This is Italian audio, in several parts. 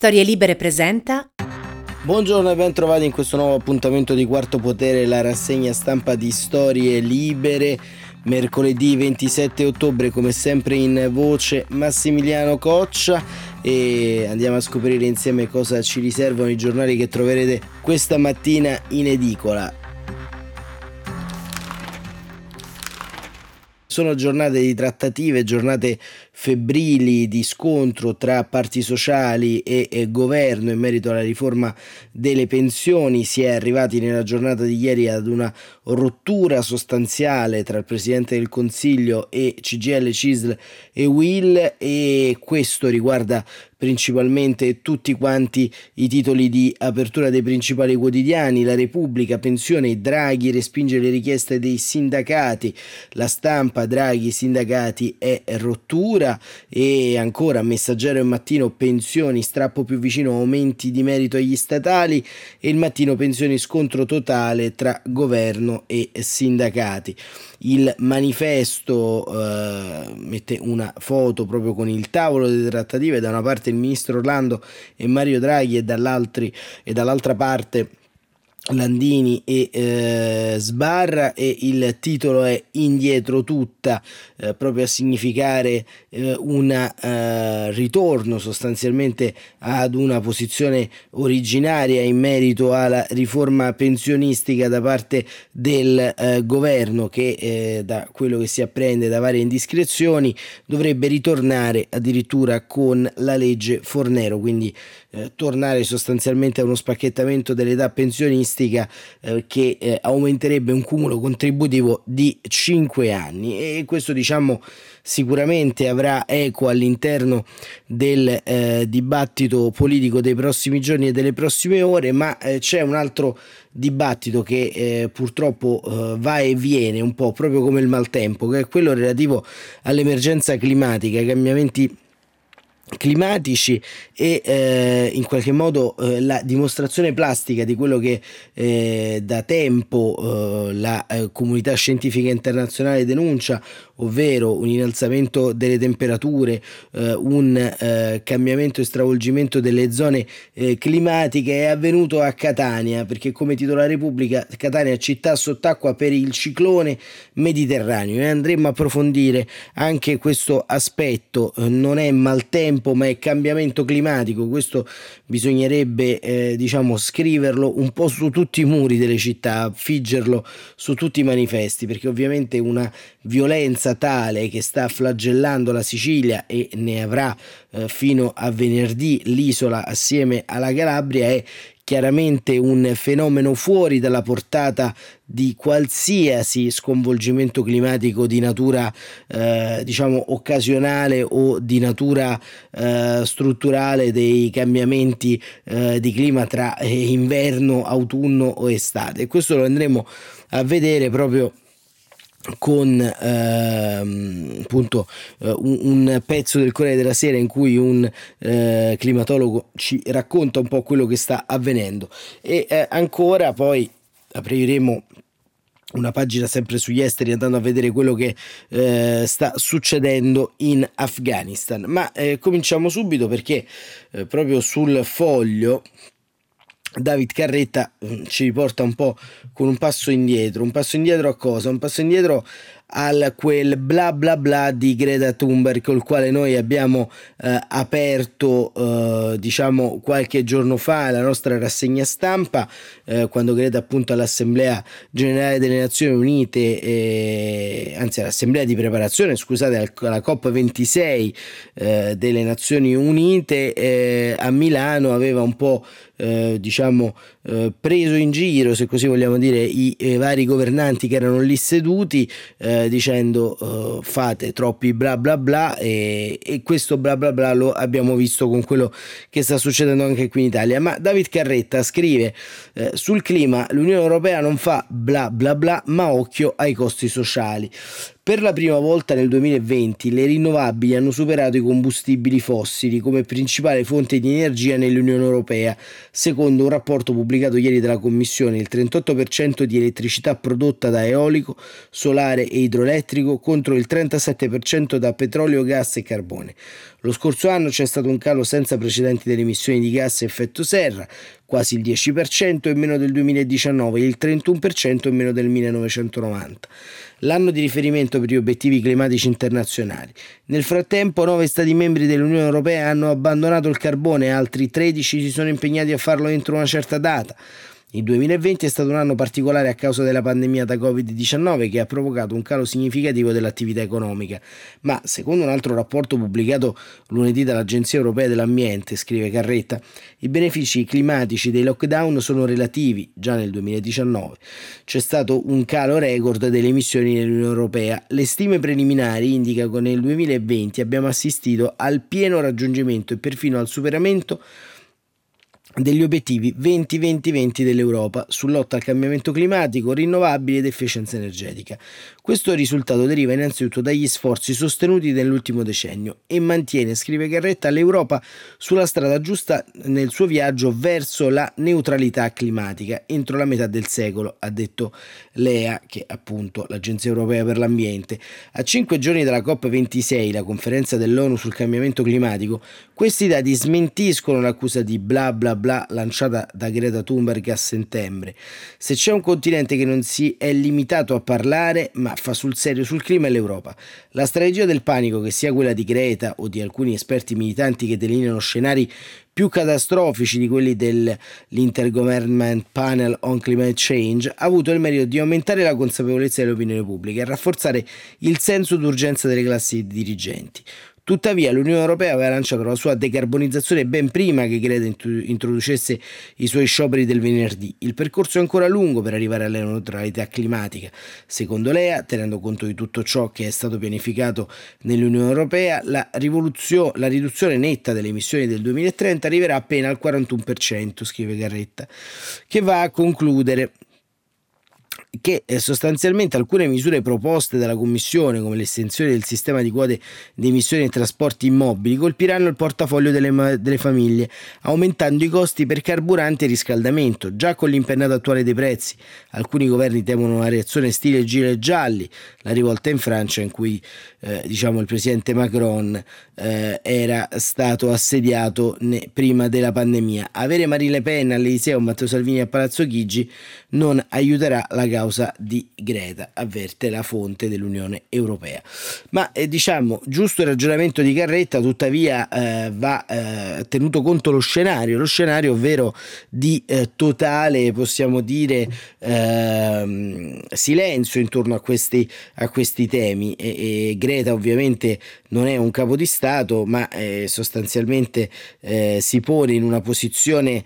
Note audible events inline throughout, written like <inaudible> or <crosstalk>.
Storie Libere presenta Buongiorno e ben trovati in questo nuovo appuntamento di Quarto Potere, la rassegna stampa di Storie Libere. Mercoledì 27 ottobre, come sempre in voce Massimiliano Coccia e andiamo a scoprire insieme cosa ci riservano i giornali che troverete questa mattina in edicola. Sono giornate di trattative, giornate febbrili di scontro tra parti sociali e, e, governo in merito alla riforma delle pensioni. Si è arrivati nella giornata di ieri ad una rottura sostanziale tra il Presidente del Consiglio e CGL, CISL e Will e questo riguarda principalmente tutti quanti i titoli di apertura dei principali quotidiani, la Repubblica, pensione, Draghi respinge le richieste dei sindacati, la stampa, Draghi, sindacati è rottura e ancora Messaggero e Mattino, pensioni, strappo più vicino, aumenti di merito agli statali e il mattino pensioni scontro totale tra governo e sindacati. Il manifesto eh, mette una foto proprio con il tavolo delle trattative, da una parte il ministro Orlando e Mario Draghi e, e dall'altra parte Landini e eh, Sbarra e il titolo è Indietro tutta, eh, proprio a significare eh, un eh, ritorno sostanzialmente ad una posizione originaria in merito alla riforma pensionistica da parte del eh, governo che eh, da quello che si apprende da varie indiscrezioni dovrebbe ritornare addirittura con la legge Fornero, quindi tornare sostanzialmente a uno spacchettamento dell'età pensionistica eh, che eh, aumenterebbe un cumulo contributivo di 5 anni. E questo diciamo sicuramente avrà eco all'interno del eh, dibattito politico dei prossimi giorni e delle prossime ore, ma eh, c'è un altro dibattito che eh, purtroppo eh, va e viene un po' proprio come il maltempo, che è quello relativo all'emergenza climatica, ai cambiamenti climatici e eh, in qualche modo eh, la dimostrazione plastica di quello che eh, da tempo eh, la eh, comunità scientifica internazionale denuncia, ovvero un innalzamento delle temperature, eh, un cambiamento e stravolgimento delle zone climatiche è avvenuto a Catania perché come titola Repubblica Catania è città sott'acqua per il ciclone mediterraneo. E andremo a approfondire anche questo aspetto, non è maltempo tempo, ma è cambiamento climatico. Questo bisognerebbe eh, diciamo scriverlo un po' su tutti i muri delle città, figgerlo su tutti i manifesti, perché ovviamente una violenza tale che sta flagellando la Sicilia e ne avrà eh, fino a venerdì l'isola assieme alla Calabria è chiaramente un fenomeno fuori dalla portata di qualsiasi sconvolgimento climatico di natura eh, diciamo occasionale o di natura eh, strutturale dei cambiamenti eh, di clima tra eh, inverno, autunno o estate. Questo lo andremo a vedere proprio con ehm, appunto eh, un, un, pezzo del Corriere della Sera in cui un eh, climatologo ci racconta un po' quello che sta avvenendo. E eh, ancora poi apriremo una pagina sempre sugli esteri andando a vedere quello che eh, sta succedendo in Afghanistan. Ma eh, cominciamo subito perché eh, proprio sul foglio David Carretta mm, ci riporta un po' con un passo indietro. Un passo indietro a cosa? Un passo indietro al quel bla bla bla di Greta Thunberg col quale noi abbiamo eh, aperto eh, diciamo qualche giorno fa la nostra rassegna stampa eh, quando Greta appunto all'assemblea generale delle Nazioni Unite eh, anzi all'assemblea di preparazione scusate alla COP26 eh, delle Nazioni Unite eh, a Milano aveva un po' diciamo preso in giro se così vogliamo dire i, i vari governanti che erano lì seduti eh, eh, dicendo fate troppi bla bla bla e, e, questo bla bla bla lo abbiamo visto con quello che sta succedendo anche qui in Italia. Ma David Carretta scrive eh, sul clima l'Unione Europea non fa bla bla bla ma occhio ai costi sociali. Per la prima volta nel 2020 le rinnovabili hanno superato i combustibili fossili come principale fonte di energia nell'Unione Europea. Secondo un rapporto pubblicato ieri dalla Commissione, il 38% di elettricità prodotta da eolico, solare e idroelettrico contro il 37% da petrolio, gas e carbone. Lo scorso anno c'è stato un calo senza precedenti delle emissioni di gas a effetto serra, quasi il 10% in meno del 2019 e il 31% in meno del 1990 l'anno di riferimento per gli obiettivi climatici internazionali. Nel frattempo, nove Stati membri dell'Unione Europea hanno abbandonato il carbone e altri 13 si sono impegnati a farlo entro una certa data. Il 2020 è stato un anno particolare a causa della pandemia da Covid-19 che ha provocato un calo significativo dell'attività economica, ma secondo un altro rapporto pubblicato lunedì dall'Agenzia Europea dell'Ambiente, scrive Carretta, i benefici climatici dei lockdown sono relativi già nel 2019. C'è stato un calo record delle emissioni nell'Unione Europea. Le stime preliminari indicano che nel 2020 abbiamo assistito al pieno raggiungimento e perfino al superamento degli obiettivi 20-20-20 dell'Europa su lotta al cambiamento climatico, rinnovabili ed efficienza energetica. Questo risultato deriva innanzitutto dagli sforzi sostenuti nell'ultimo decennio e mantiene, scrive Garretta, l'Europa sulla strada giusta nel suo viaggio verso la neutralità climatica entro la metà del secolo, ha detto l'EA, che è appunto l'Agenzia Europea per l'Ambiente. A cinque giorni dalla COP26, la conferenza dell'ONU sul cambiamento climatico, questi dati smentiscono l'accusa di bla bla bla lanciata da Greta Thunberg a settembre. Se c'è un continente che non si è limitato a parlare, ma fa sul serio sul clima è l'Europa. La strategia del panico, che sia quella di Greta o di alcuni esperti militanti che delineano scenari più catastrofici di quelli dell'Intergovernment Panel on Climate Change, ha avuto il merito di aumentare la consapevolezza dell'opinione pubblica e rafforzare il senso d'urgenza delle classi dirigenti. Tuttavia l'Unione Europea aveva lanciato la sua decarbonizzazione ben prima che Greta introducesse i suoi scioperi del venerdì. Il percorso è ancora lungo per arrivare alla neutralità climatica. Secondo l'EA, tenendo conto di tutto ciò che è stato pianificato nell'Unione Europea, la, la riduzione netta delle emissioni del 2030 arriverà appena al 41%, scrive Garretta, che va a concludere che eh, sostanzialmente alcune misure proposte dalla Commissione, come l'estensione del sistema di quote di emissioni ai trasporti immobili, colpiranno il portafoglio delle, delle, famiglie, aumentando i costi per carburanti e riscaldamento. Già con l'impennata attuale dei prezzi, alcuni governi temono una reazione stile gilet gialli, la rivolta in Francia in cui eh, diciamo, il presidente Macron eh, era stato assediato ne, prima della pandemia. Avere Marie Le Pen all'Eliseo o Matteo Salvini a Palazzo Chigi non aiuterà la causa causa di Greta, avverte la fonte dell'Unione Europea. Ma eh, diciamo, giusto il ragionamento di Carretta, tuttavia eh, va eh, tenuto conto lo scenario, lo scenario ovvero di eh, totale, possiamo dire, ehm, silenzio intorno a questi, a questi temi. E, e, Greta ovviamente non è un capo di Stato, ma eh, sostanzialmente eh, si pone in una posizione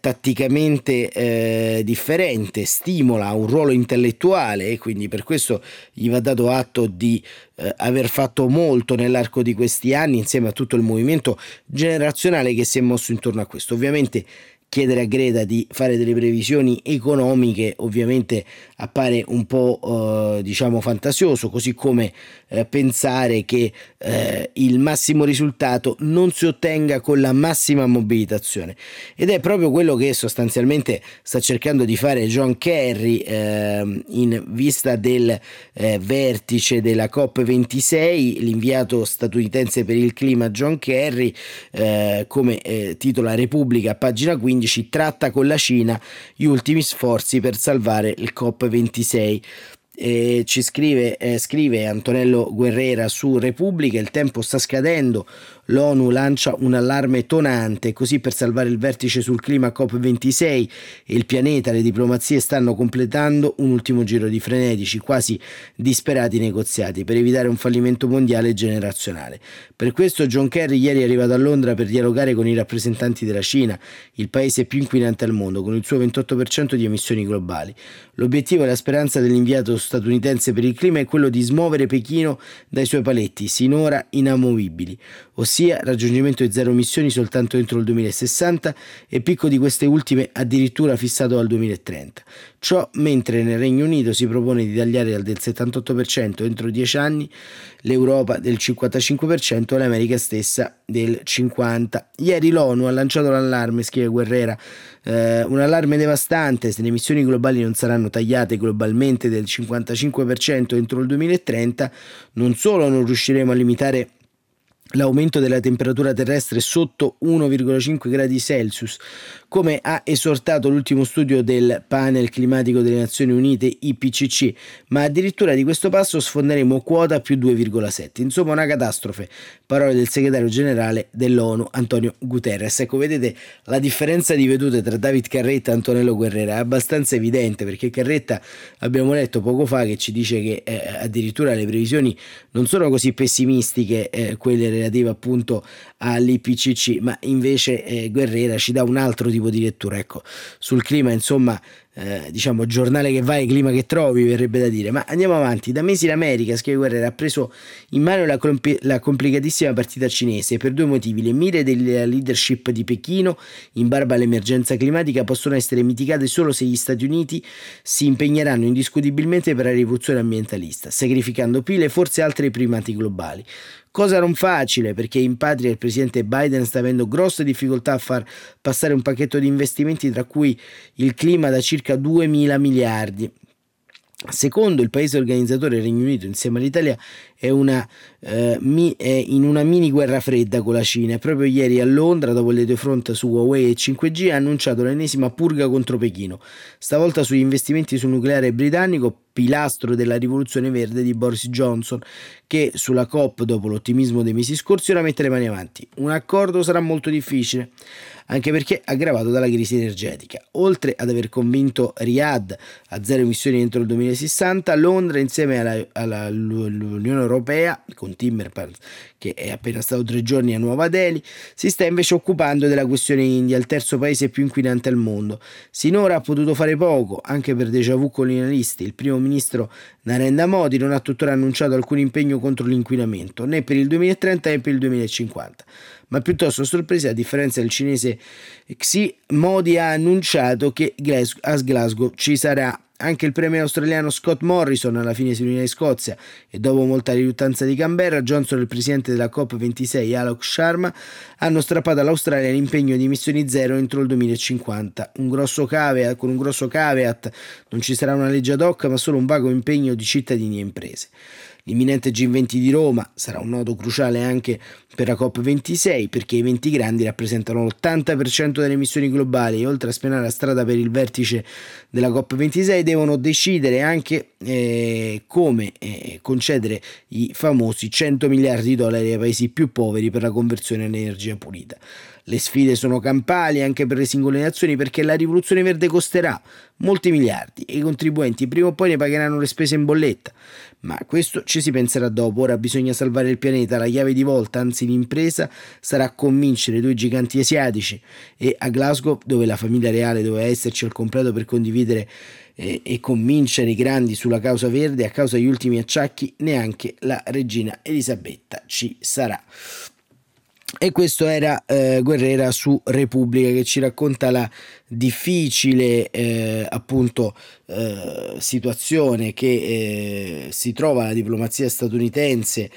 tatticamente differente, stimola un ruolo ruolo intellettuale e quindi per questo gli va dato atto di eh, aver fatto molto nell'arco di questi anni insieme a tutto il movimento generazionale che si è mosso intorno a questo. Ovviamente chiedere a Greta di fare delle previsioni economiche ovviamente appare un po' eh, diciamo fantasioso così come eh, pensare che eh, il massimo risultato non si ottenga con la massima mobilitazione. Ed è proprio quello che sostanzialmente sta cercando di fare John Kerry ehm, in vista del eh, vertice della COP26 l'inviato statunitense per il clima John Kerry eh, come eh, titola Repubblica pagina 15 2015 tratta con la Cina gli ultimi sforzi per salvare il COP26. Eh, ci scrive, eh, scrive Antonello Guerrera su Repubblica, il tempo sta scadendo, l'ONU lancia un allarme tonante, così per salvare il vertice sul clima COP26 e il pianeta, le diplomazie stanno completando un ultimo giro di frenetici, quasi disperati negoziati per evitare un fallimento mondiale generazionale. Per questo John Kerry ieri è arrivato a Londra per dialogare con i rappresentanti della Cina, il paese più inquinante al mondo, con il suo 28% di emissioni globali. L'obiettivo e la speranza dell'inviato statunitense per il clima è quello di smuovere Pechino dai suoi paletti, sinora inamovibili, ossia ossia raggiungimento di zero emissioni soltanto entro il 2060 e picco di queste ultime addirittura fissato al 2030. Ciò mentre nel Regno Unito si propone di tagliare del 78% entro 10 anni, l'Europa del 55% e l'America stessa del 50%. Ieri l'ONU ha lanciato l'allarme, scrive Guerrera, eh, un allarme devastante se le emissioni globali non saranno tagliate globalmente del 55% entro il 2030, non solo non riusciremo a limitare l'aumento della temperatura terrestre sotto 1,5 gradi Celsius, come ha esortato l'ultimo studio del panel climatico delle Nazioni Unite IPCC, ma addirittura di questo passo sfonderemo quota più 2,7. Insomma, una catastrofe. Parole del segretario generale dell'ONU Antonio Guterres. Ecco, vedete la differenza di vedute tra David Carretta e Antonello Guerrera è abbastanza evidente perché Carretta abbiamo letto poco fa che ci dice che eh, addirittura le previsioni non sono così pessimistiche eh, quelle relative appunto all'IPCC, ma invece eh, Guerrera ci dà un altro tipo di lettura. Ecco, sul clima, insomma, eh, diciamo giornale che vai, clima che trovi, verrebbe da dire. Ma andiamo avanti. Da mesi l'America, scrive Guerrera, ha preso in mano la, compl- la, complicatissima partita cinese per due motivi. Le mire della leadership di Pechino in barba all'emergenza climatica possono essere mitigate solo se gli Stati Uniti si impegneranno indiscutibilmente per la rivoluzione ambientalista, sacrificando pile e forse altri primati globali. Cosa non facile perché in patria il presidente Biden sta avendo grosse difficoltà a far passare un pacchetto di investimenti tra cui il clima da circa 2 mila miliardi. Secondo il paese organizzatore il Regno Unito insieme all'Italia è, una, eh, mi, è in una mini guerra fredda con la Cina. Proprio ieri a Londra, dopo le due front su Huawei e 5G, ha annunciato l'ennesima purga contro Pechino, stavolta sugli investimenti sul nucleare britannico, pilastro della rivoluzione verde di Boris Johnson, che sulla COP, dopo l'ottimismo dei mesi scorsi, ora mette le mani avanti. Un accordo sarà molto difficile anche perché aggravato dalla crisi energetica. Oltre ad aver convinto Riyadh a zero emissioni entro il 2060, Londra insieme all'Unione Europea, con Timmermans che è appena stato tre giorni a Nuova Delhi, si sta invece occupando della questione India, il terzo paese più inquinante al mondo. Sinora ha potuto fare poco, anche per déjà vu colonialisti. Il primo ministro Narendra Modi non ha tuttora annunciato alcun impegno contro l'inquinamento, né per il 2030 né per il 2050 ma piuttosto sorpresa, a differenza del cinese Xi, Modi ha annunciato che a Glasgow ci sarà anche il premier australiano Scott Morrison alla fine si riunì in Scozia e dopo molta riluttanza di Canberra, Johnson e il presidente della COP26 Alok Sharma hanno strappato all'Australia l'impegno di emissioni zero entro il 2050. Un grosso caveat, con un grosso caveat non ci sarà una legge ad hoc ma solo un vago impegno di cittadini e imprese. L'imminente G20 di Roma sarà un nodo cruciale anche per la COP26 perché i 20 grandi rappresentano l'80% delle emissioni globali e oltre a spianare la strada per il vertice della COP26 devono decidere anche eh, come eh, concedere i famosi 100 miliardi di dollari ai paesi più poveri per la conversione in energia pulita. Le sfide sono campali anche per le singole nazioni perché la rivoluzione verde costerà molti miliardi e i contribuenti prima o poi ne pagheranno le spese in bolletta. Ma questo ci si penserà dopo, ora bisogna salvare il pianeta, la chiave di volta, anzi l'impresa, sarà convincere i due giganti asiatici e a Glasgow, dove la famiglia reale doveva esserci al completo per condividere eh, e convincere i grandi sulla causa verde, a causa degli ultimi acciacchi, neanche la regina Elisabetta ci sarà. E questo era eh, Guerrera su Repubblica che ci racconta la difficile eh, appunto eh, situazione che eh, si trova la diplomazia statunitense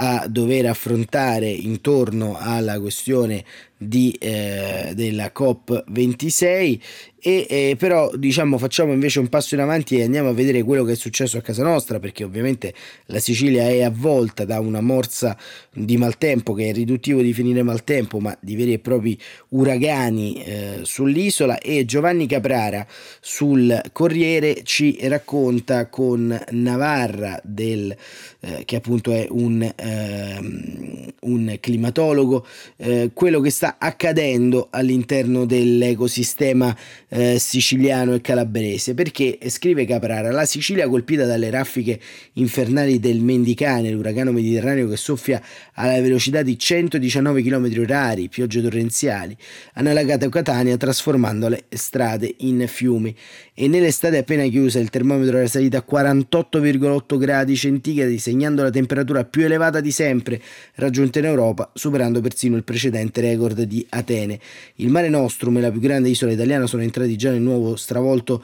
a dover affrontare intorno alla questione di, eh, della COP26 e eh, però diciamo facciamo invece un passo in avanti e andiamo a vedere quello che è successo a casa nostra perché ovviamente la Sicilia è avvolta da una morsa di maltempo che è riduttivo di finire maltempo ma di veri e propri uragani eh, sull'isola e Giovanni Caprara sul Corriere ci racconta con Navarra del, eh, che appunto è un, ehm, un climatologo eh, quello che sta sta accadendo all'interno dell'ecosistema eh, siciliano e calabrese? Perché scrive Caprara la Sicilia colpita dalle raffiche infernali del Mendicane l'uragano mediterraneo che soffia alla velocità di 119 km orari piogge torrenziali hanno allagato Catania trasformando le strade in fiumi. E nell'estate appena chiusa il termometro era salito a 48,8 gradi centigradi segnando la temperatura più elevata di sempre raggiunta in Europa superando persino il precedente record di Atene. Il Mare Nostrum e la più grande isola italiana sono entrati già nel nuovo stravolto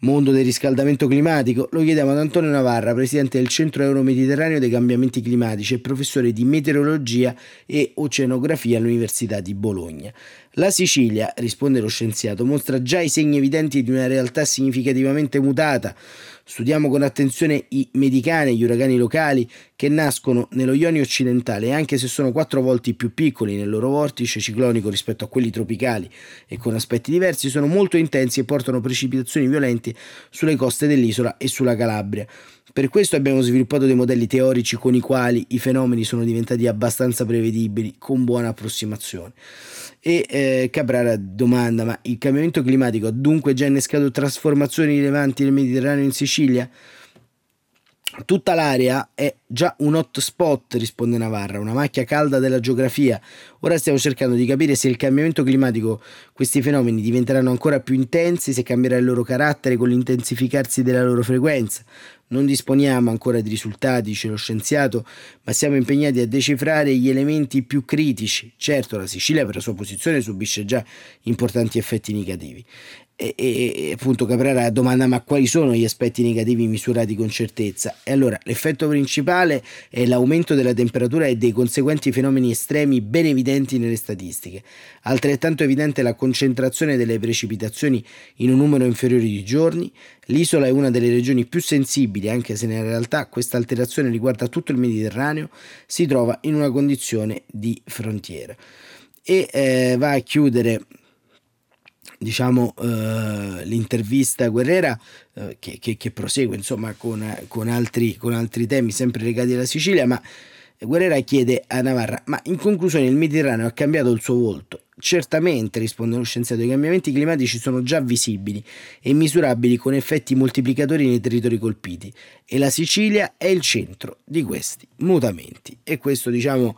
mondo del riscaldamento climatico? Lo chiediamo ad Antonio Navarra, presidente del Centro Euro-Mediterraneo dei Cambiamenti Climatici e professore di meteorologia e oceanografia all'Università di Bologna. La Sicilia, risponde lo scienziato, mostra già i segni evidenti di una realtà significativamente mutata. Studiamo con attenzione i medicani, gli uragani locali che nascono nello Ionio occidentale anche se sono quattro volte più piccoli nel loro vortice ciclonico rispetto a quelli tropicali e con aspetti diversi, sono molto intensi e portano precipitazioni violenti sulle coste dell'isola e sulla Calabria. Per questo abbiamo sviluppato dei modelli teorici con i quali i fenomeni sono diventati abbastanza prevedibili, con buona approssimazione. E eh, Caprara domanda: ma il cambiamento climatico ha dunque già innescato trasformazioni rilevanti nel Mediterraneo e in Sicilia? Tutta l'area è già un hotspot, risponde Navarra, una macchia calda della geografia. Ora stiamo cercando di capire se il cambiamento climatico, questi fenomeni diventeranno ancora più intensi, se cambierà il loro carattere con l'intensificarsi della loro frequenza. Non disponiamo ancora di risultati, dice lo scienziato, ma siamo impegnati a decifrare gli elementi più critici. Certo, la Sicilia per la sua posizione subisce già importanti effetti negativi. E, e, appunto Caprara domanda ma quali sono gli aspetti negativi misurati con certezza? E allora l'effetto principale è l'aumento della temperatura e dei conseguenti fenomeni estremi ben evidenti nelle statistiche. Altrettanto evidente la concentrazione delle precipitazioni in un numero inferiore di giorni. L'isola è una delle regioni più sensibili anche se nella realtà questa alterazione riguarda tutto il Mediterraneo si trova in una condizione di frontiera. E eh, va a chiudere diciamo, eh, l'intervista Guerrera eh, che, che, che, prosegue insomma, con, con, altri, con altri temi sempre legati alla Sicilia, ma Guerrera chiede a Navarra, ma in conclusione il Mediterraneo ha cambiato il suo volto? Certamente, risponde lo scienziato, i cambiamenti climatici sono già visibili e misurabili con effetti moltiplicatori nei territori colpiti e la Sicilia è il centro di questi mutamenti. E questo, diciamo,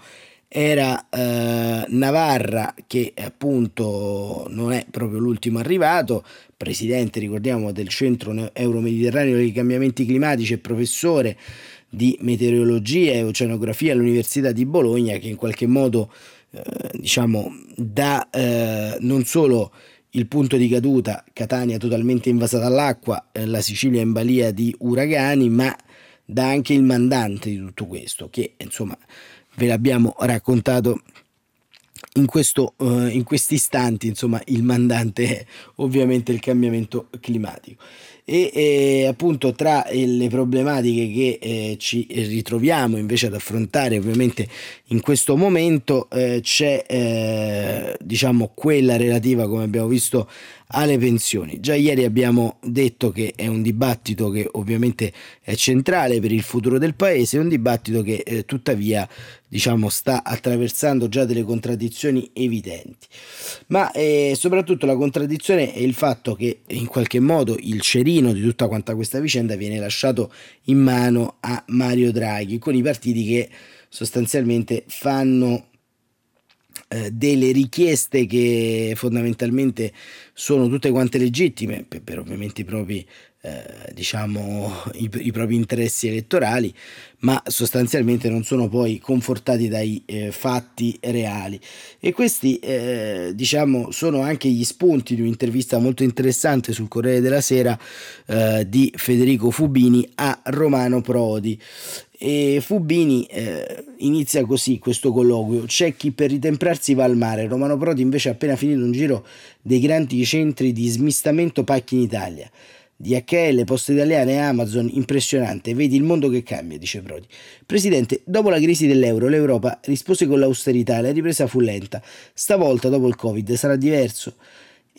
era eh, Navarra che appunto non è proprio l'ultimo arrivato, presidente ricordiamo del centro euro-mediterraneo dei cambiamenti climatici e professore di meteorologia e oceanografia all'Università di Bologna che in qualche modo eh, diciamo dà eh, non solo il punto di caduta Catania totalmente invasa dall'acqua, eh, la Sicilia in balia di uragani, ma dà anche il mandante di tutto questo che insomma ve l'abbiamo raccontato in, questo, uh, in questi istanti, insomma, il mandante è ovviamente il cambiamento climatico. E eh, appunto tra le problematiche che eh, ci ritroviamo invece ad affrontare ovviamente in questo momento eh, c'è eh, diciamo quella relativa come abbiamo visto alle pensioni. Già ieri abbiamo detto che è un dibattito che ovviamente è centrale per il futuro del paese, è un dibattito che eh, tuttavia diciamo sta attraversando già delle contraddizioni evidenti. Ma eh, soprattutto la contraddizione è il fatto che in qualche modo il cerino di tutta quanta questa vicenda viene lasciato in mano a Mario Draghi con i partiti che sostanzialmente fanno eh, delle richieste che fondamentalmente sono tutte quante legittime per, per ovviamente i propri eh, diciamo i, i, propri interessi elettorali ma sostanzialmente non sono poi confortati dai eh, fatti reali e questi eh, diciamo sono anche gli spunti di un'intervista molto interessante sul Corriere della Sera eh, di Federico Fubini a Romano Prodi e Fubini eh, inizia così questo colloquio: c'è chi per ritemprarsi va al mare. Romano Prodi invece ha appena finito un giro dei grandi centri di smistamento pacchi in Italia. DHL, Poste Italiane e Amazon, impressionante, vedi il mondo che cambia, dice Prodi. Presidente, dopo la crisi dell'euro, l'Europa rispose con l'austerità la ripresa fu lenta. Stavolta, dopo il Covid, sarà diverso.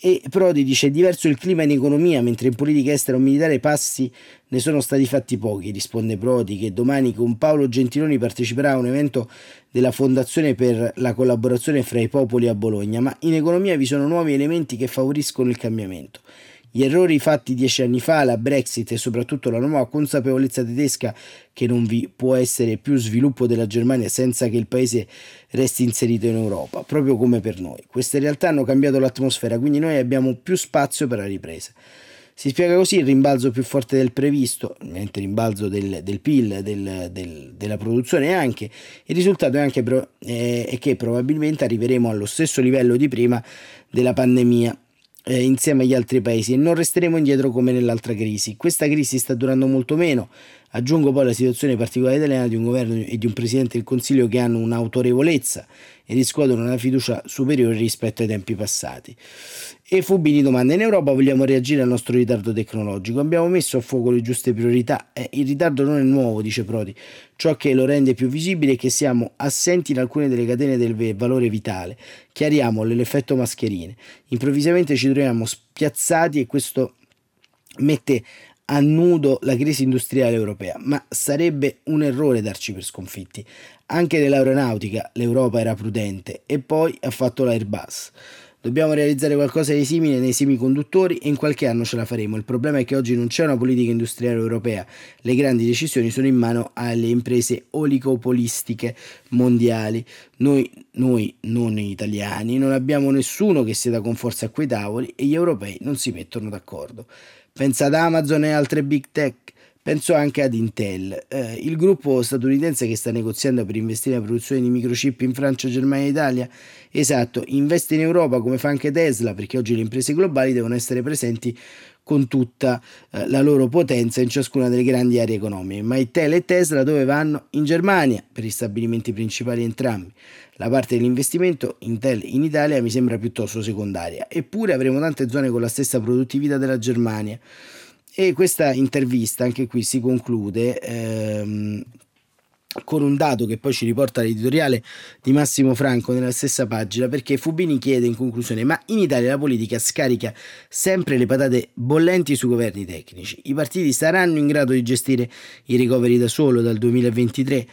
E Prodi dice diverso il clima in economia, mentre in politica estera o militare passi ne sono stati fatti pochi, risponde Prodi che domani con Paolo Gentiloni parteciperà a un evento della Fondazione per la collaborazione fra i popoli a Bologna, ma in economia vi sono nuovi elementi che favoriscono il cambiamento. Gli errori fatti dieci anni fa, la Brexit e soprattutto la nuova consapevolezza tedesca che non vi può essere più sviluppo della Germania senza che il paese resti inserito in Europa, proprio come per noi. Queste realtà hanno cambiato l'atmosfera, quindi noi abbiamo più spazio per la ripresa. Si spiega così il rimbalzo più forte del previsto, il rimbalzo del, del PIL, del, del, della produzione anche il risultato è, anche è che probabilmente arriveremo allo stesso livello di prima della pandemia eh, insieme agli altri paesi e non resteremo indietro come nell'altra crisi. Questa crisi sta durando molto meno, Aggiungo poi la situazione particolare italiana di un governo e di un presidente del Consiglio che hanno un'autorevolezza e riscuotono una fiducia superiore rispetto ai tempi passati. E Fubini domanda: In Europa vogliamo reagire al nostro ritardo tecnologico? Abbiamo messo a fuoco le giuste priorità. Eh, il ritardo non è nuovo, dice Prodi. Ciò che lo rende più visibile è che siamo assenti in alcune delle catene del valore vitale. Chiariamo l'effetto mascherine. Improvvisamente ci troviamo spiazzati e questo mette a nudo la crisi industriale europea, ma sarebbe un errore darci per sconfitti. Anche nell'aeronautica l'Europa era prudente e poi ha fatto l'Airbus. Dobbiamo realizzare qualcosa di simile nei semiconduttori e in qualche anno ce la faremo. Il problema è che oggi non c'è una politica industriale europea. Le grandi decisioni sono in mano alle imprese oligopolistiche mondiali. Noi, noi non italiani, non abbiamo nessuno che sieda con forza a quei tavoli e gli europei non si mettono d'accordo. Pensa ad Amazon e altre big tech. Penso anche ad Intel, eh, il gruppo statunitense che sta negoziando per investire nella produzione di microchip in Francia, Germania e Italia. Esatto, investe in Europa come fa anche Tesla, perché oggi le imprese globali devono essere presenti con tutta eh, la loro potenza in ciascuna delle grandi aree economiche. Ma Intel e Tesla dove vanno? In Germania, per gli stabilimenti principali entrambi. La parte dell'investimento Intel in Italia mi sembra piuttosto secondaria, eppure avremo tante zone con la stessa produttività della Germania. E questa intervista anche qui si conclude ehm, con un dato che poi ci riporta l'editoriale di Massimo Franco nella stessa pagina, perché Fubini chiede in conclusione: ma in Italia la politica scarica sempre le patate bollenti sui governi tecnici. I partiti saranno in grado di gestire i ricoveri da solo dal 2023?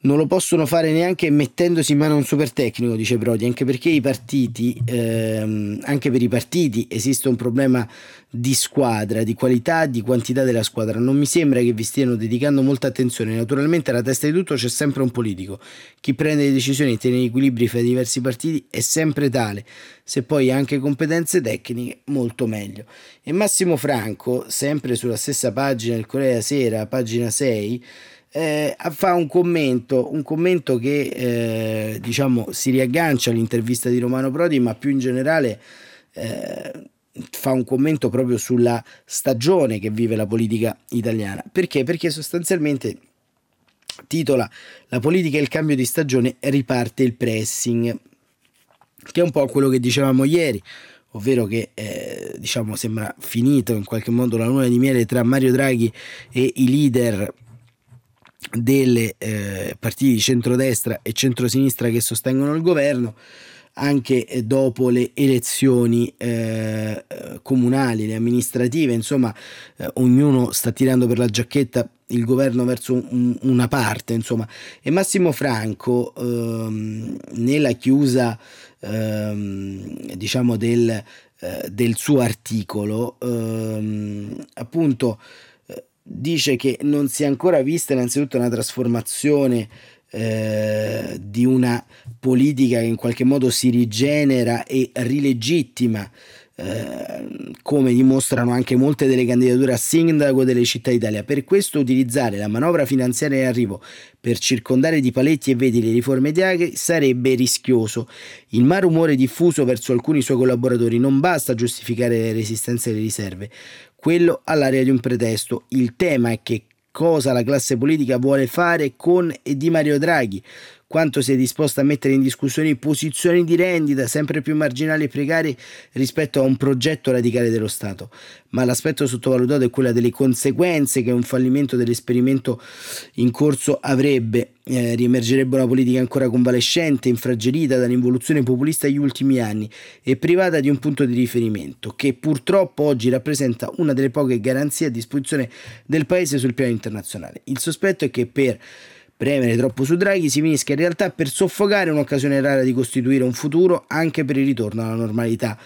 Non lo possono fare neanche mettendosi in mano un super tecnico, dice Prodi, anche perché i partiti, ehm, anche per i partiti esiste un problema di squadra, di qualità, di quantità della squadra. Non mi sembra che vi stiano dedicando molta attenzione. Naturalmente alla testa di tutto c'è sempre un politico. Chi prende le decisioni e tiene gli equilibri fra i diversi partiti è sempre tale. Se poi ha anche competenze tecniche, molto meglio. E Massimo Franco, sempre sulla stessa pagina del Corea Sera, pagina 6, eh, fa un commento, un commento che eh, diciamo si riaggancia all'intervista di Romano Prodi, ma più in generale eh, fa un commento proprio sulla stagione che vive la politica italiana. Perché? Perché sostanzialmente titola La politica e il cambio di stagione riparte il pressing, che è un po' quello che dicevamo ieri, ovvero che eh, diciamo sembra finito in qualche modo la luna di miele tra Mario Draghi e i leader delle eh, partiti di centrodestra e centrosinistra che sostengono il governo anche eh, dopo le elezioni eh, comunali, le amministrative, insomma, eh, ognuno sta tirando per la giacchetta il governo verso un, una parte, insomma. E Massimo Franco, ehm, nella chiusa, ehm, diciamo, del, eh, del, suo articolo, ehm, appunto, dice che non si è ancora vista innanzitutto una trasformazione eh, di una politica che in qualche modo si rigenera e rilegittima eh, come dimostrano anche molte delle candidature a sindaco delle città d'Italia. Per questo utilizzare la manovra finanziaria in arrivo per circondare di paletti e veti le riforme Draghi sarebbe rischioso. Il malumore diffuso verso alcuni suoi collaboratori non basta a giustificare le resistenze e le riserve, quello all'area di un pretesto. Il tema è che cosa la classe politica vuole fare con e di Mario Draghi, quanto si è disposta a mettere in discussione posizioni di rendita sempre più marginali e precarie rispetto a un progetto radicale dello Stato. Ma l'aspetto sottovalutato è quello delle conseguenze che un fallimento dell'esperimento in corso avrebbe. Eh, riemergerebbe una politica ancora convalescente, infragilita dall'involuzione populista degli ultimi anni e privata di un punto di riferimento, che purtroppo oggi rappresenta una delle poche garanzie a disposizione del Paese sul piano internazionale. Il sospetto è che per premere troppo su Draghi si finisca in realtà per soffocare un'occasione rara di costituire un futuro anche per il ritorno alla normalità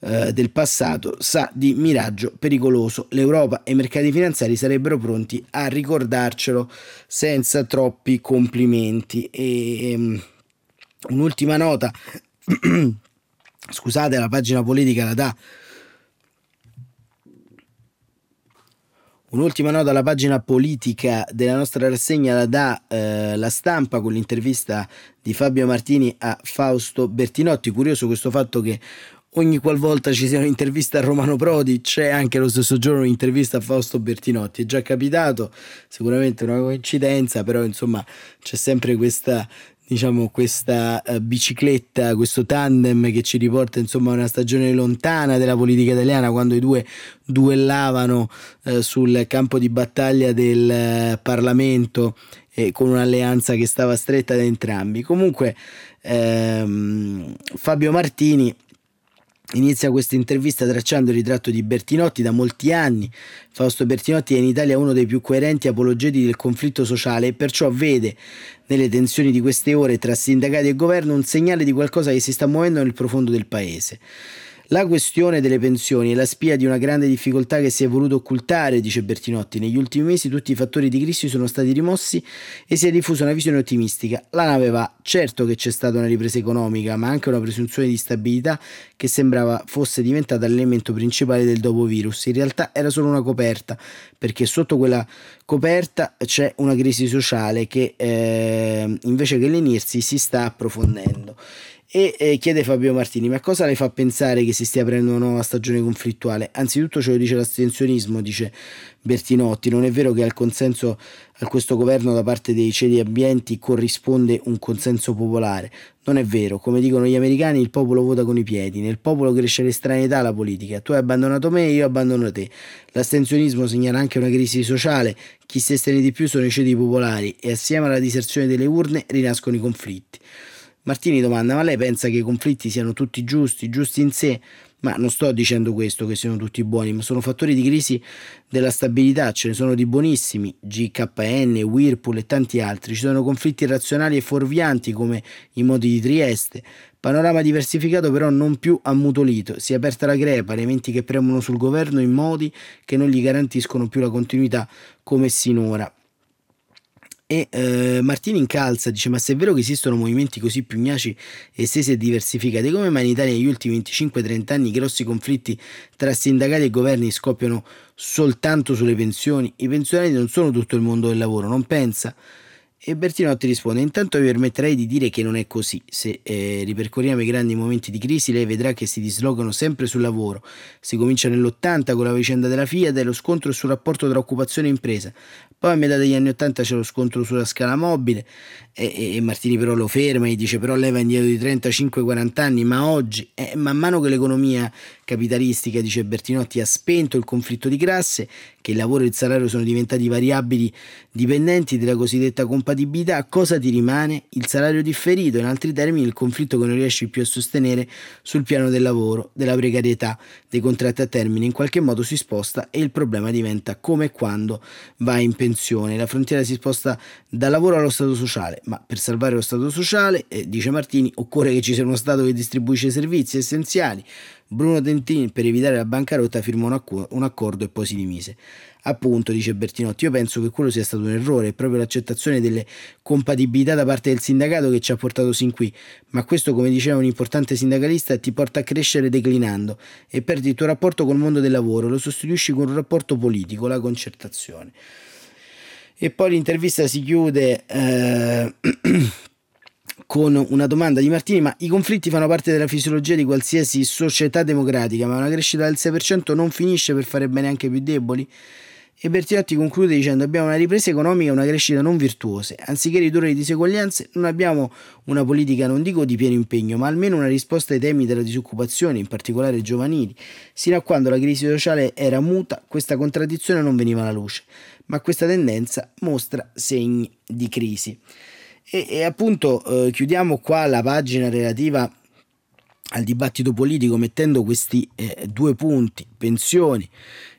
eh, del passato, sa di miraggio pericoloso. L'Europa e i mercati finanziari sarebbero pronti a ricordarcelo senza troppi complimenti. E, um, un'ultima nota, <clears throat> scusate, la pagina politica la dà Un'ultima nota alla pagina politica della nostra rassegna la dà eh, la stampa con l'intervista di Fabio Martini a Fausto Bertinotti. Curioso questo fatto che ogni qualvolta ci sia un'intervista a Romano Prodi c'è anche lo stesso giorno un'intervista a Fausto Bertinotti. È già capitato, sicuramente una coincidenza, però insomma c'è sempre questa diciamo questa uh, bicicletta, questo tandem che ci riporta insomma a una stagione lontana della politica italiana quando i due duellavano uh, sul campo di battaglia del uh, Parlamento eh, con un'alleanza che stava stretta da entrambi. Comunque ehm, Fabio Martini Inizia questa intervista tracciando il ritratto di Bertinotti da molti anni. Fausto Bertinotti è in Italia uno dei più coerenti apologeti del conflitto sociale e perciò vede nelle tensioni di queste ore tra sindacati e governo un segnale di qualcosa che si sta muovendo nel profondo del paese. La questione delle pensioni è la spia di una grande difficoltà che si è voluto occultare, dice Bertinotti. Negli ultimi mesi tutti i fattori di crisi sono stati rimossi e si è diffusa una visione ottimistica. La nave va. Certo che c'è stata una ripresa economica, ma anche una presunzione di stabilità che sembrava fosse diventata l'elemento principale del dopo virus. In realtà era solo una coperta, perché sotto quella coperta c'è una crisi sociale che eh, invece che lenirsi si sta approfondendo. E eh, chiede Fabio Martini: Ma cosa le fa pensare che si stia aprendo una nuova stagione conflittuale? Anzitutto ce lo dice l'astensionismo, dice Bertinotti. Non è vero che al consenso a questo governo da parte dei ceti ambienti corrisponde un consenso popolare. Non è vero, come dicono gli americani, il popolo vota con i piedi. Nel popolo cresce l'estraneità alla politica. Tu hai abbandonato me, io abbandono te. L'astensionismo segnala anche una crisi sociale. Chi si estende di più sono i ceti popolari e assieme alla diserzione delle urne rinascono i conflitti. Martini domanda: ma lei pensa che i conflitti siano tutti giusti, giusti in sé? Ma non sto dicendo questo, che siano tutti buoni, ma sono fattori di crisi della stabilità, ce ne sono di buonissimi, GKN, Whirlpool e tanti altri. Ci sono conflitti irrazionali e fuorvianti come i modi di Trieste. Panorama diversificato però non più ammutolito, si è aperta la crepa, elementi che premono sul governo in modi che non gli garantiscono più la continuità come sinora. E eh, Martini incalza, dice: Ma se è vero che esistono movimenti così pugnaci, estesi e diversificati, come mai in Italia negli ultimi 25-30 anni grossi conflitti tra sindacati e governi scoppiano soltanto sulle pensioni? I pensionati non sono tutto il mondo del lavoro, non pensa? E Bertinotti risponde: Intanto vi permetterei di dire che non è così. Se eh, ripercorriamo i grandi momenti di crisi, lei vedrà che si dislocano sempre sul lavoro. Si comincia nell'80 con la vicenda della Fiat e lo scontro sul rapporto tra occupazione e impresa. Poi a metà degli anni 80 c'è lo scontro sulla scala mobile e, e Martini però lo ferma e dice però lei va indietro di 35-40 anni, ma oggi, eh, man mano che l'economia capitalistica, dice Bertinotti, ha spento il conflitto di classe, che il lavoro e il salario sono diventati variabili dipendenti della cosiddetta compatibilità, cosa ti rimane? Il salario differito, in altri termini il conflitto che non riesci più a sostenere sul piano del lavoro, della precarietà, dei contratti a termine, in qualche modo si sposta e il problema diventa come e quando va in pensione. La frontiera si sposta dal lavoro allo stato sociale, ma per salvare lo Stato sociale, eh, dice Martini, occorre che ci sia uno Stato che distribuisce servizi essenziali. Bruno Dentin, per evitare la bancarotta, firmò un, acc- un accordo e poi si dimise. Appunto, dice Bertinotti, io penso che quello sia stato un errore, è proprio l'accettazione delle compatibilità da parte del sindacato che ci ha portato sin qui, ma questo, come diceva un importante sindacalista, ti porta a crescere declinando e perdi il tuo rapporto col mondo del lavoro, lo sostituisci con un rapporto politico, la concertazione. E poi l'intervista si chiude eh, <clears throat> con una domanda di Martini, ma i conflitti fanno parte della fisiologia di qualsiasi società democratica, ma una crescita del 6% non finisce per fare bene anche ai più deboli? E Bertinotti conclude dicendo abbiamo una ripresa economica e una crescita non virtuose. Anziché ridurre le diseguaglianze, non abbiamo una politica, non dico di pieno impegno, ma almeno una risposta ai temi della disoccupazione, in particolare giovanili. Sino a quando la crisi sociale era muta, questa contraddizione non veniva alla luce ma questa tendenza mostra segni di crisi. E, e appunto eh, chiudiamo qua la pagina relativa al dibattito politico mettendo questi eh, due punti, pensioni,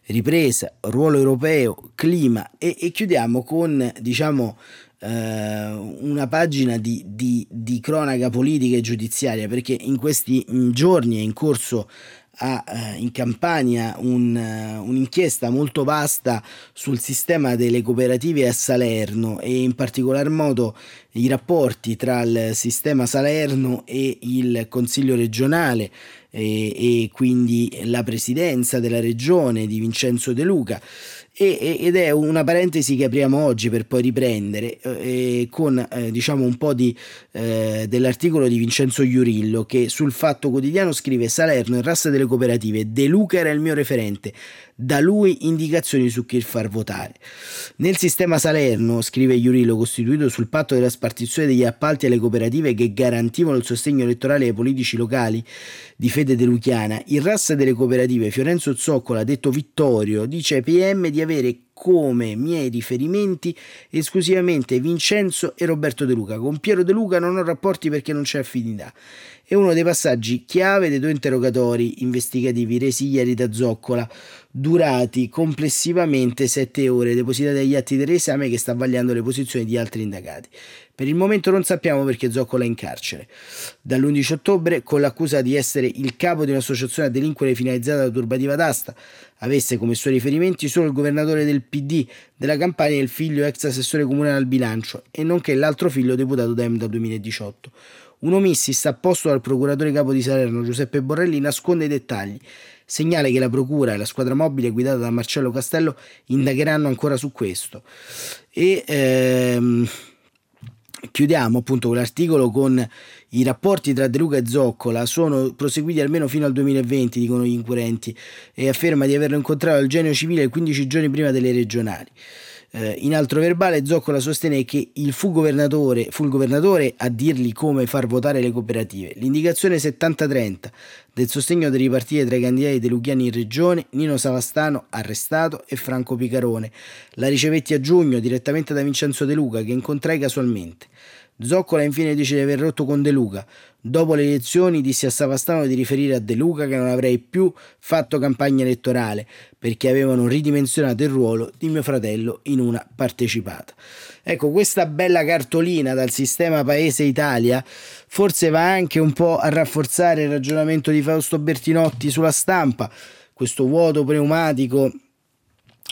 ripresa, ruolo europeo, clima e, e chiudiamo con diciamo eh, una pagina di, di, di cronaca politica e giudiziaria perché in questi giorni è in corso ha eh, in Campania un, uh, un'inchiesta molto vasta sul sistema delle cooperative a Salerno e in particolar modo i rapporti tra il sistema Salerno e il Consiglio regionale e, e quindi la presidenza della regione di Vincenzo De Luca e, ed è una parentesi che apriamo oggi per poi riprendere eh, con eh, diciamo un po' di, eh, dell'articolo di Vincenzo Iurillo che sul Fatto Quotidiano scrive Salerno il rassa delle cooperative De Luca era il mio referente da lui indicazioni su chi far votare. Nel sistema Salerno, scrive Iurillo, costituito sul patto della spartizione degli appalti alle cooperative che garantivano il sostegno elettorale ai politici locali di fede deluchiana, il RAS delle cooperative Fiorenzo Zoccola, detto Vittorio, dice ai PM di avere come miei riferimenti esclusivamente Vincenzo e Roberto De Luca. Con Piero De Luca non ho rapporti perché non c'è affinità. È uno dei passaggi chiave dei due interrogatori investigativi resi ieri da Zoccola, durati complessivamente sette ore, depositati agli atti dell'esame che sta vagliando le posizioni di altri indagati. Per il momento non sappiamo perché Zoccola è in carcere. Dall'11 ottobre, con l'accusa di essere il capo di un'associazione a delinquere finalizzata alla turbativa d'asta, avesse come suoi riferimenti solo il governatore del PD della Campania e il figlio ex assessore comunale al bilancio, e nonché l'altro figlio deputato Dem dal 2018. Un omissis apposto dal procuratore capo di Salerno Giuseppe Borrelli nasconde i dettagli. Segnale che la procura e la squadra mobile guidata da Marcello Castello indagheranno ancora su questo. E ehm, Chiudiamo appunto quell'articolo con i rapporti tra De Luca e Zoccola sono proseguiti almeno fino al 2020, dicono gli inquirenti, e afferma di averlo incontrato al genio civile 15 giorni prima delle regionali. Eh, in altro verbale Zoccola sostiene che il fu governatore, fu il governatore a dirgli come far votare le cooperative. L'indicazione 70-30 del sostegno delle ripartite tra i candidati deluchiani in regione, Nino Savastano arrestato e Franco Picarone. La ricevetti a giugno direttamente da Vincenzo De Luca che incontrai casualmente. Zoccola infine dice di aver rotto con De Luca. Dopo le elezioni dissi a Savastano di riferire a De Luca che non avrei più fatto campagna elettorale perché avevano ridimensionato il ruolo di mio fratello in una partecipata. Ecco, questa bella cartolina dal sistema Paese Italia forse va anche un po' a rafforzare il ragionamento di Fausto Bertinotti sulla stampa, questo vuoto pneumatico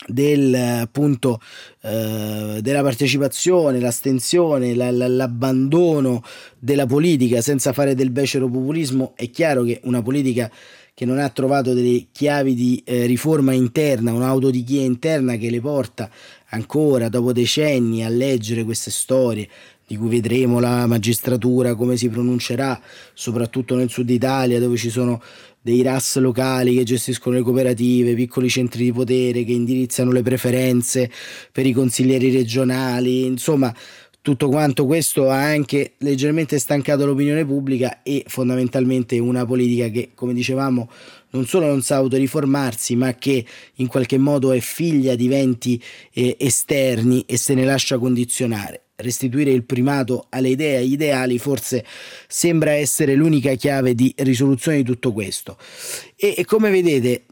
del, appunto, eh, della partecipazione, l'astensione, la, la, l'abbandono della politica senza fare del becero populismo, è chiaro che una politica che non ha trovato delle chiavi di eh, riforma interna, un'autodichia interna che le porta ancora dopo decenni a leggere queste storie di cui vedremo la magistratura come si pronuncerà, soprattutto nel sud Italia dove ci sono dei RAS locali che gestiscono le cooperative, piccoli centri di potere che indirizzano le preferenze per i consiglieri regionali, insomma tutto quanto questo ha anche leggermente stancato l'opinione pubblica e fondamentalmente una politica che, come dicevamo, non solo non sa autoriformarsi, ma che in qualche modo è figlia di venti eh, esterni e se ne lascia condizionare restituire il primato alle idee, agli ideali, forse sembra essere l'unica chiave di risoluzione di tutto questo. E, e come vedete,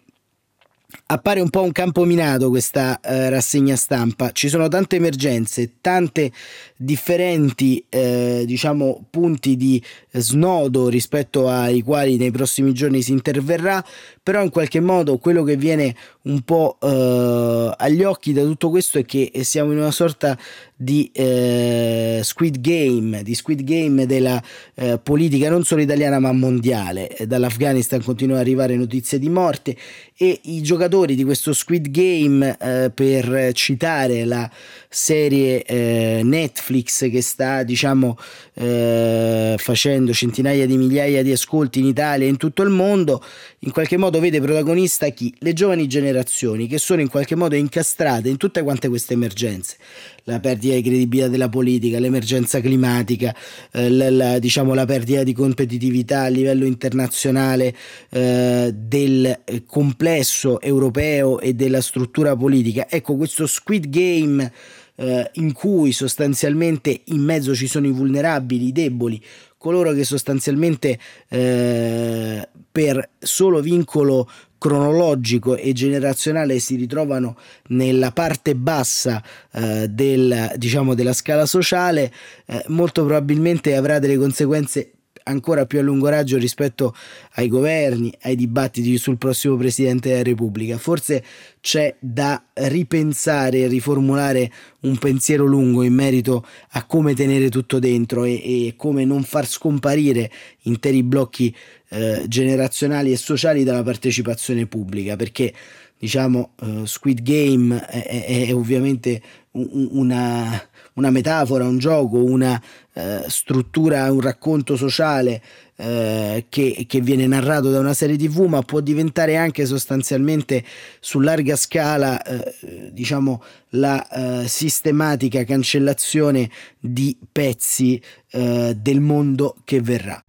appare un po' un campo minato questa eh, rassegna stampa. Ci sono tante emergenze, tante differenti eh, diciamo, punti di snodo rispetto ai quali nei prossimi giorni si interverrà, però in qualche modo quello che viene un po' eh, agli occhi da tutto questo è che siamo in una sorta di eh, Squid Game, di Squid Game della eh, politica non solo italiana ma mondiale. Dall'Afghanistan continuano ad arrivare notizie di morte e i giocatori di questo Squid Game, eh, per citare la serie eh, Netflix che sta diciamo eh, facendo centinaia di migliaia di ascolti in Italia e in tutto il mondo, in qualche modo vede protagonista chi? Le giovani generazioni che sono in qualche modo incastrate in tutte quante queste emergenze. La perdita di credibilità della politica, l'emergenza climatica, eh, la, la, diciamo, la perdita di competitività a livello internazionale eh, del complesso europeo e della struttura politica. Ecco, questo Squid Game eh, in cui sostanzialmente in mezzo ci sono i vulnerabili, i deboli, coloro che sostanzialmente eh, per solo vincolo cronologico e generazionale si ritrovano nella parte bassa eh, del, diciamo, della scala sociale, eh, molto probabilmente avrà delle conseguenze ancora più a lungo raggio rispetto ai governi, ai dibattiti sul prossimo Presidente della Repubblica. Forse c'è da ripensare e riformulare un pensiero lungo in merito a come tenere tutto dentro e, e come non far scomparire interi blocchi eh, generazionali e sociali dalla partecipazione pubblica, perché diciamo uh, Squid Game è, è, è ovviamente una, una, metafora, un gioco, una uh, struttura, un racconto sociale uh, che, che, viene narrato da una serie tv, ma può diventare anche sostanzialmente su larga scala, diciamo, la sistematica cancellazione di pezzi del mondo che verrà.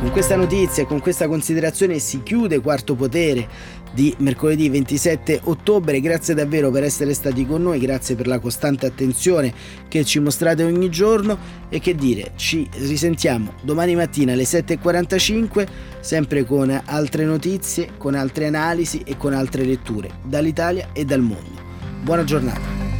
Con questa notizia e con questa considerazione si chiude Quarto Potere di mercoledì 27 ottobre. Grazie davvero per essere stati con noi, grazie per la costante attenzione che ci mostrate ogni giorno e che dire, ci risentiamo domani mattina alle 7.45 sempre con altre notizie, con altre analisi e con altre letture dall'Italia e dal mondo. Buona giornata.